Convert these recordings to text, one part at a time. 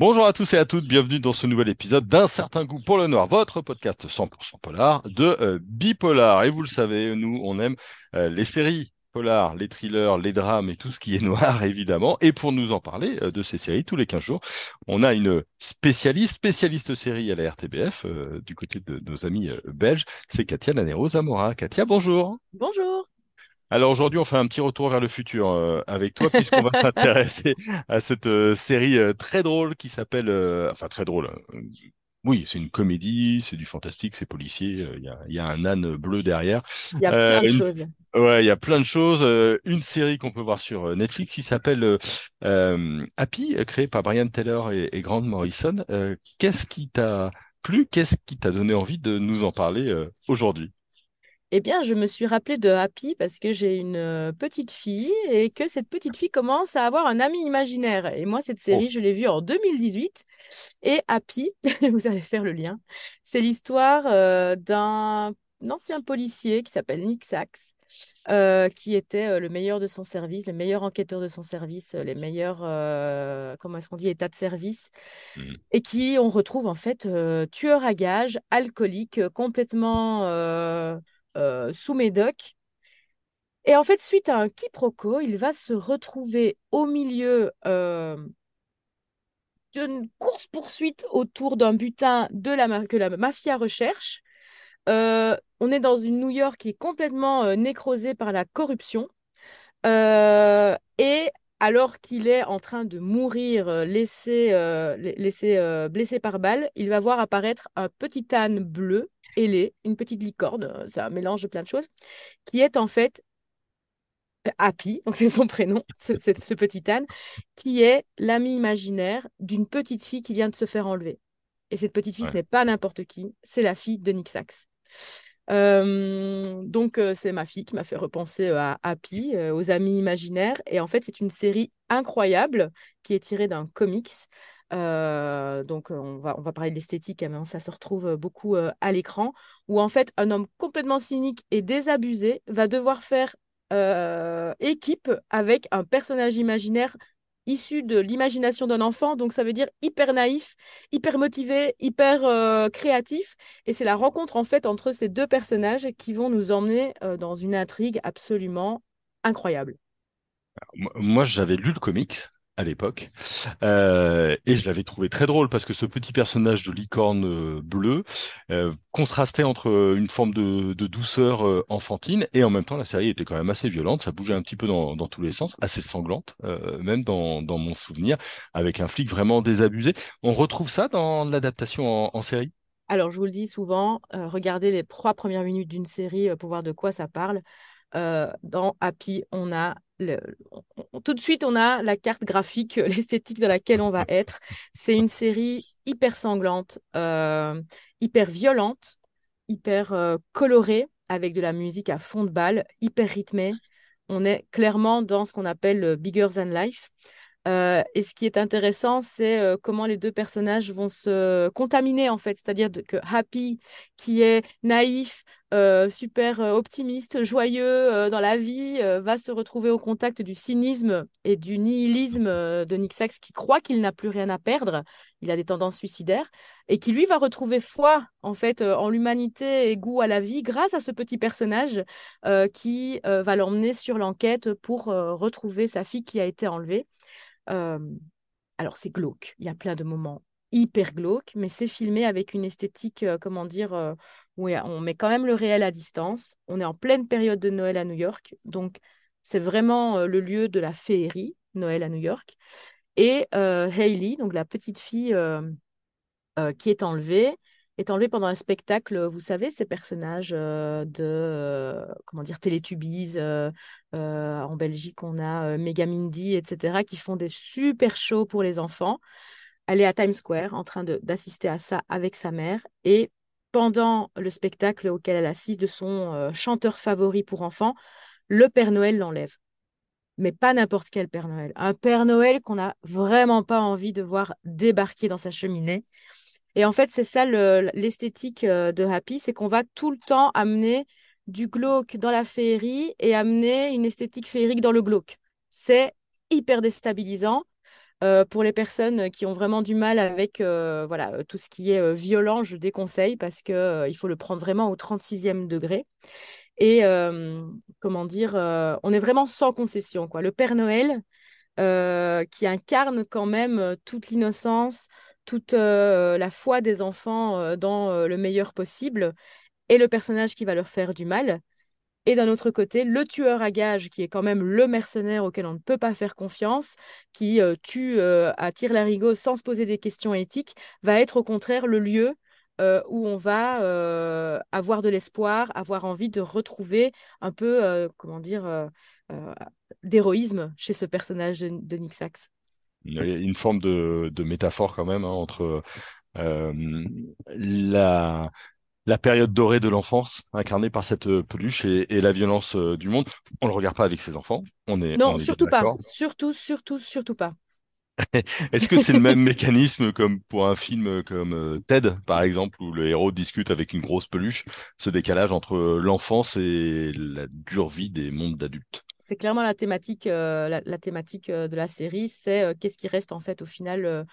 Bonjour à tous et à toutes, bienvenue dans ce nouvel épisode d'un certain goût pour le noir, votre podcast 100% polar de euh, Bipolar. Et vous le savez, nous, on aime euh, les séries polar, les thrillers, les drames et tout ce qui est noir, évidemment. Et pour nous en parler euh, de ces séries tous les 15 jours, on a une spécialiste, spécialiste série à la RTBF, du côté de nos amis belges, c'est Katia Lanero Zamora. Katia, bonjour. Bonjour. Alors aujourd'hui, on fait un petit retour vers le futur euh, avec toi, puisqu'on va s'intéresser à cette euh, série euh, très drôle qui s'appelle, enfin très drôle. oui, c'est une comédie, c'est du fantastique, c'est policier. Il y a, y, a, un âne bleu derrière. Il y a plein de choses. Ouais, il y a plein de choses. une série qu'on peut voir sur Netflix qui s'appelle Happy, créée par Brian Taylor et, et Grant Morrison. Qu'est-ce qui t'a plu? Qu'est-ce qui t'a donné envie de nous en parler aujourd'hui? Eh bien, je me suis rappelée de Happy parce que j'ai une euh, petite fille et que cette petite fille commence à avoir un ami imaginaire. Et moi, cette série, oh. je l'ai vue en 2018. Et Happy, vous allez faire le lien, c'est l'histoire euh, d'un ancien policier qui s'appelle Nick Sachs. Euh, qui était le meilleur de son service, le meilleur enquêteur de son service, les meilleurs, comment est-ce qu'on dit, état de service, mmh. et qui, on retrouve en fait tueur à gages, alcoolique, complètement sous Médoc. Et en fait, suite à un quiproquo, il va se retrouver au milieu euh, d'une course-poursuite autour d'un butin de la que la mafia recherche. Euh, on est dans une New York qui est complètement nécrosée par la corruption. et alors qu'il est en train de mourir, laissé, laissé blessé par balle, il va voir apparaître un petit âne bleu ailé, une petite licorne, euh, c'est un mélange de plein de choses, qui est en fait euh, Happy, donc c'est son prénom, ce, ce, petit âne, qui est l'ami imaginaire d'une petite fille qui vient de se faire enlever. Et cette petite fille, ce n'est pas n'importe qui, c'est la fille de Nick Sachs. Euh, donc, c'est ma fille qui m'a fait repenser à Happy, aux amis imaginaires. Et en fait, c'est une série incroyable qui est tirée d'un comics euh, donc, on va, on va parler de l'esthétique, hein, mais ça se retrouve beaucoup euh, à l'écran, où en fait, un homme complètement cynique et désabusé va devoir faire euh, équipe avec un personnage imaginaire issu de l'imagination d'un enfant, donc ça veut dire hyper naïf, hyper motivé, hyper créatif, et c'est la rencontre en fait entre ces deux personnages qui vont nous emmener dans une intrigue absolument incroyable. moi, j'avais lu le comics à l'époque. Euh, et je l'avais trouvé très drôle parce que ce petit personnage de licorne euh, bleue euh, contrastait entre une forme de, douceur enfantine et en même temps la série était quand même assez violente, ça bougeait un petit peu dans, tous les sens, assez sanglante, même dans, mon souvenir, avec un flic vraiment désabusé. On retrouve ça dans l'adaptation en, série? Alors, je vous le dis souvent, regardez les trois premières minutes d'une série pour voir de quoi ça parle. dans Happy, on a tout de suite, on a la carte graphique, l'esthétique dans laquelle on va être. C'est une série hyper sanglante, euh, hyper violente, hyper euh, colorée, avec de la musique à fond de balle, hyper rythmée. On est clairement dans ce qu'on appelle bigger than life. Euh, et ce qui est intéressant, c'est comment les deux personnages vont se contaminer en fait. C'est-à-dire que Happy, qui est naïf, euh, super euh, optimiste, joyeux euh, dans la vie, va se retrouver au contact du cynisme et du nihilisme de Nick Sachs qui croit qu'il n'a plus rien à perdre, il a des tendances suicidaires, et qui lui va retrouver foi en fait en l'humanité et goût à la vie grâce à ce petit personnage qui va l'emmener sur l'enquête pour retrouver sa fille qui a été enlevée. Alors c'est glauque, il y a plein de moments hyper glauques, mais c'est filmé avec une esthétique, comment dire, oui, on met quand même le réel à distance. On est en pleine période de Noël à New York. Donc, c'est vraiment euh, le lieu de la féerie, Noël à New York. Et euh, donc la petite fille euh, qui est enlevée, est enlevée pendant un spectacle, vous savez, ces personnages de, comment dire, Télétubies. en Belgique, on a Megamindy, etc., qui font des super shows pour les enfants. Elle est à Times Square en train d'assister à ça avec sa mère. Et pendant le spectacle auquel elle assiste de son euh, chanteur favori pour enfants, le Père Noël l'enlève. Mais pas n'importe quel Père Noël. Un Père Noël qu'on n'a vraiment pas envie de voir débarquer dans sa cheminée. Et en fait, c'est ça l'esthétique euh, de Happy, c'est qu'on va tout le temps amener du glauque dans la féerie et amener une esthétique féerique dans le glauque. C'est hyper déstabilisant. pour les personnes qui ont vraiment du mal avec voilà, tout ce qui est violent, je déconseille parce que il faut le prendre vraiment au 36e degré. Et comment dire, on est vraiment sans concession. Quoi. Le Père Noël, qui incarne quand même toute l'innocence, toute la foi des enfants dans le meilleur possible, et le personnage qui va leur faire du mal. Et d'un autre côté, le tueur à gages, qui est quand même le mercenaire auquel on ne peut pas faire confiance, qui euh, tue euh, à tir larigot sans se poser des questions éthiques, va être au contraire le lieu euh, où on va avoir de l'espoir, avoir envie de retrouver un peu, comment dire, d'héroïsme chez ce personnage de, Nick Sachs. Il y a une forme de, métaphore quand même hein, entre la la période dorée de l'enfance, incarnée par cette euh, peluche et, la violence euh, du monde. On ne le regarde pas avec ses enfants. On est, non, surtout pas. Surtout, surtout, surtout pas. Est-ce que c'est le même mécanisme comme pour un film comme euh, Ted, par exemple, où le héros discute avec une grosse peluche, ce décalage entre l'enfance et la dure vie des mondes d'adultes? C'est clairement la thématique, la, thématique de la série, c'est qu'est-ce qui reste en fait au final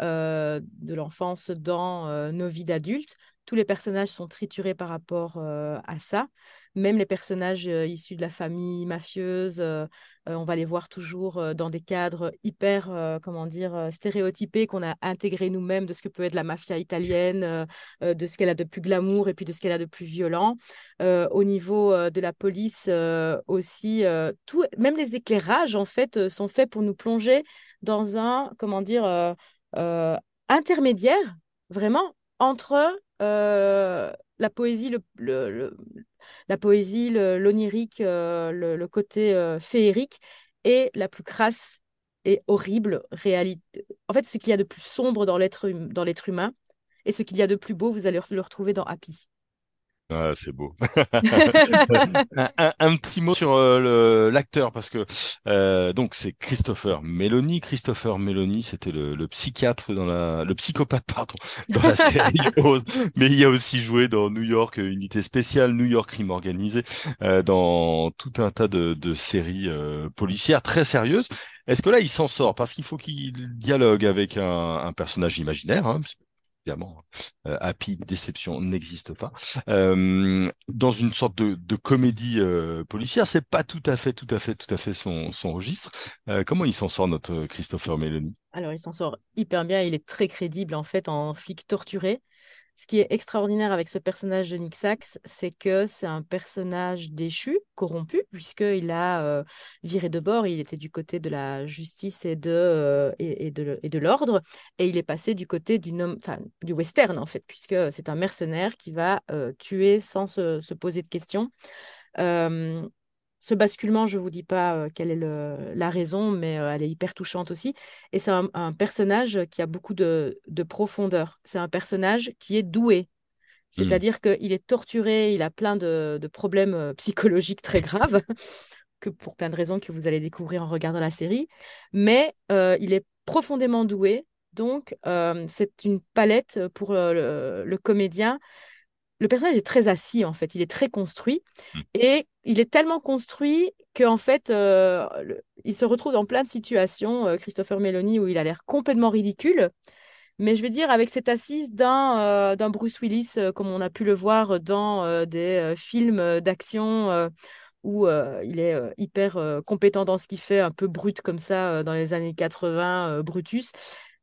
de l'enfance dans nos vies d'adultes tous les personnages sont triturés par rapport euh, à ça. Même les personnages euh, issus de la famille mafieuse, euh, on va les voir toujours dans des cadres hyper, comment dire, stéréotypés qu'on a intégrés nous-mêmes de ce que peut être la mafia italienne, de ce qu'elle a de plus glamour et puis de ce qu'elle a de plus violent. au niveau de la police aussi, tout, même les éclairages en fait sont faits pour nous plonger dans un, comment dire, intermédiaire vraiment entre la poésie, la poésie, l'onirique, euh, le, côté euh, féerique et la plus crasse et horrible réalité. En fait, ce qu'il y a de plus sombre dans l'être hum, dans l'être humain et ce qu'il y a de plus beau, vous allez le retrouver dans Happy. Ah, c'est beau. un, petit mot sur euh, l'acteur parce que euh, donc c'est Christopher Meloni. Christopher Meloni, c'était le, le, psychiatre dans la, le psychopathe pardon dans la série mais il a aussi joué dans New York Unité spéciale, New York Crime organisé, euh, dans tout un tas de, de séries euh, policières très sérieuses. Est-ce que là il s'en sort? Parce qu'il faut qu'il dialogue avec un, un personnage imaginaire, hein, évidemment, euh, Happy Déception n'existe pas. Euh, dans une sorte de, comédie euh, policière, c'est pas tout à fait, tout à fait, tout à fait son, son registre. Euh, comment il s'en sort notre Christopher Meloni? Alors, il s'en sort hyper bien. Il est très crédible en fait en flic torturé. Ce qui est extraordinaire avec ce personnage de Nick Sachs, c'est que c'est un personnage déchu, corrompu, puisqu'il a euh, viré de bord, il était du côté de la justice et de, euh, et, de, et de l'ordre, et il est passé du côté du, du western, en fait, puisque c'est un mercenaire qui va euh, tuer sans se, poser de questions. Ce basculement, je ne vous dis pas euh, quelle est la raison, mais euh, elle est hyper touchante aussi. Et c'est un, personnage qui a beaucoup de, profondeur. C'est un personnage qui est doué. Hmm. C'est-à-dire qu'il est torturé, il a plein de, problèmes psychologiques très graves, que pour plein de raisons que vous allez découvrir en regardant la série. Mais il est profondément doué. Donc, c'est une palette pour le comédien le personnage est très assis en fait, il est très construit hmm. et il est tellement construit qu'en fait euh, il se retrouve dans plein de situations, euh, Christopher Meloni, où il a l'air complètement ridicule. Mais je vais dire, avec cette assise d'un euh, d'un Bruce Willis, comme on a pu le voir dans des films d'action où il est hyper compétent dans ce qu'il fait, un peu brut comme ça dans les années 80, Brutus,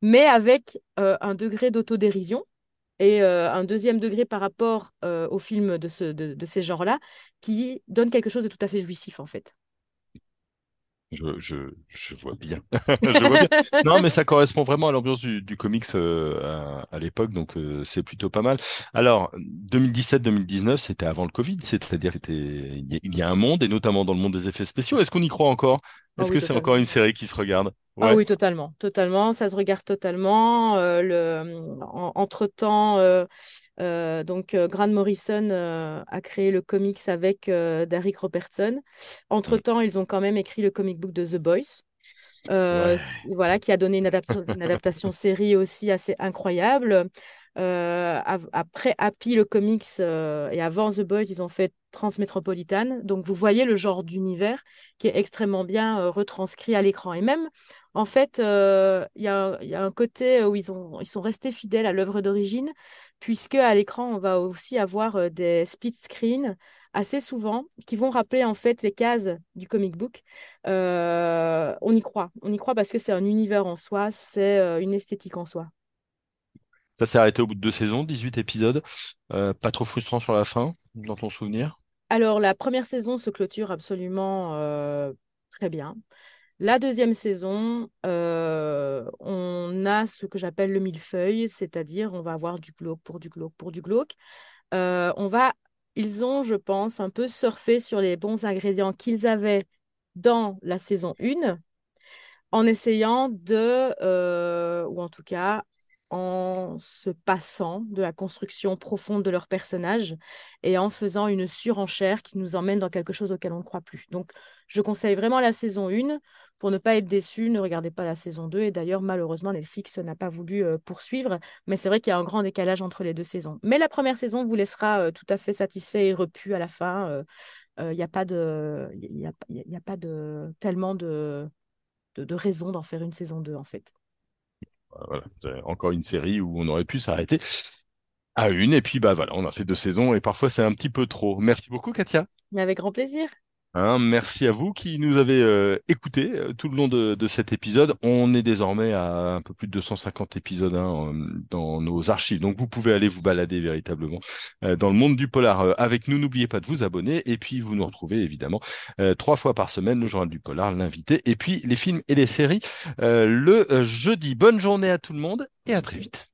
mais avec un degré d'autodérision et euh, un deuxième degré par rapport euh, au film de, ce, de, ces genres-là, qui donne quelque chose de tout à fait jouissif, en fait. Je, je, je, vois bien. je vois bien. Non, mais ça correspond vraiment à l'ambiance du, du, comics euh, à, l'époque, donc c'est plutôt pas mal. Alors, 2017-2019, c'était avant le Covid, c'est-à-dire qu'il y, y a un monde, et notamment dans le monde des effets spéciaux. Est-ce qu'on y croit encore? Ah Est-ce que c'est encore une série qui se regarde? Ah oui, totalement, totalement. Ça se regarde totalement. Euh, le, entre-temps, euh, euh, donc Grant Morrison a créé le comics avec Derek Robertson. Entre-temps, ils ont quand même écrit le comic book de The Boys. Voilà, qui a donné une, adaptation, une adaptation série aussi assez incroyable. Euh, après Happy, le comics, euh, et avant The Boys, ils ont fait Transmétropolitane. Donc, vous voyez le genre d'univers qui est extrêmement bien euh, retranscrit à l'écran. Et même, en fait, il y a, un côté où ils, ont, ils sont restés fidèles à l'œuvre d'origine, puisque à l'écran, on va aussi avoir des split screens assez souvent qui vont rappeler en fait les cases du comic book. On y croit. On y croit parce que c'est un univers en soi, c'est une esthétique en soi. Ça s'est arrêté au bout de deux saisons, 18 épisodes. Euh, pas trop frustrant sur la fin, dans ton souvenir? Alors, la première saison se clôture absolument très bien. La deuxième saison, on a ce que j'appelle le millefeuille, c'est-à-dire on va avoir du glauque pour du glauque pour du glauque. on va ils ont, je pense, un peu surfé sur les bons ingrédients qu'ils avaient dans la saison 1 en essayant de, euh, ou en tout cas en se passant de la construction profonde de leur personnage et en faisant une surenchère qui nous emmène dans quelque chose auquel on ne croit plus. Donc, je conseille vraiment la saison 1 pour ne pas être déçu. Ne regardez pas la saison 2. Et d'ailleurs, malheureusement, Netflix n'a pas voulu euh, poursuivre. Mais c'est vrai qu'il y a un grand décalage entre les deux saisons. Mais la première saison vous laissera euh, tout à fait satisfait et repu à la fin. Il euh, n'y a pas de, il y a pas de tellement de, de, de raison d'en faire une saison 2 en fait. Encore une série où on aurait pu s'arrêter à une, et puis bah voilà, on a fait deux saisons, et parfois c'est un petit peu trop. Merci beaucoup, Katia. Mais avec grand plaisir. Hein, merci à vous qui nous avez euh, écoutés euh, tout le long de, cet épisode. On est désormais à un peu plus de 250 épisodes hein, dans nos archives, donc vous pouvez aller vous balader véritablement euh, dans le monde du polar avec nous. N'oubliez pas de vous abonner et puis vous nous retrouvez évidemment trois fois par semaine le journal du polar, l'invité, et puis les films et les séries le jeudi. Bonne journée à tout le monde et à très vite.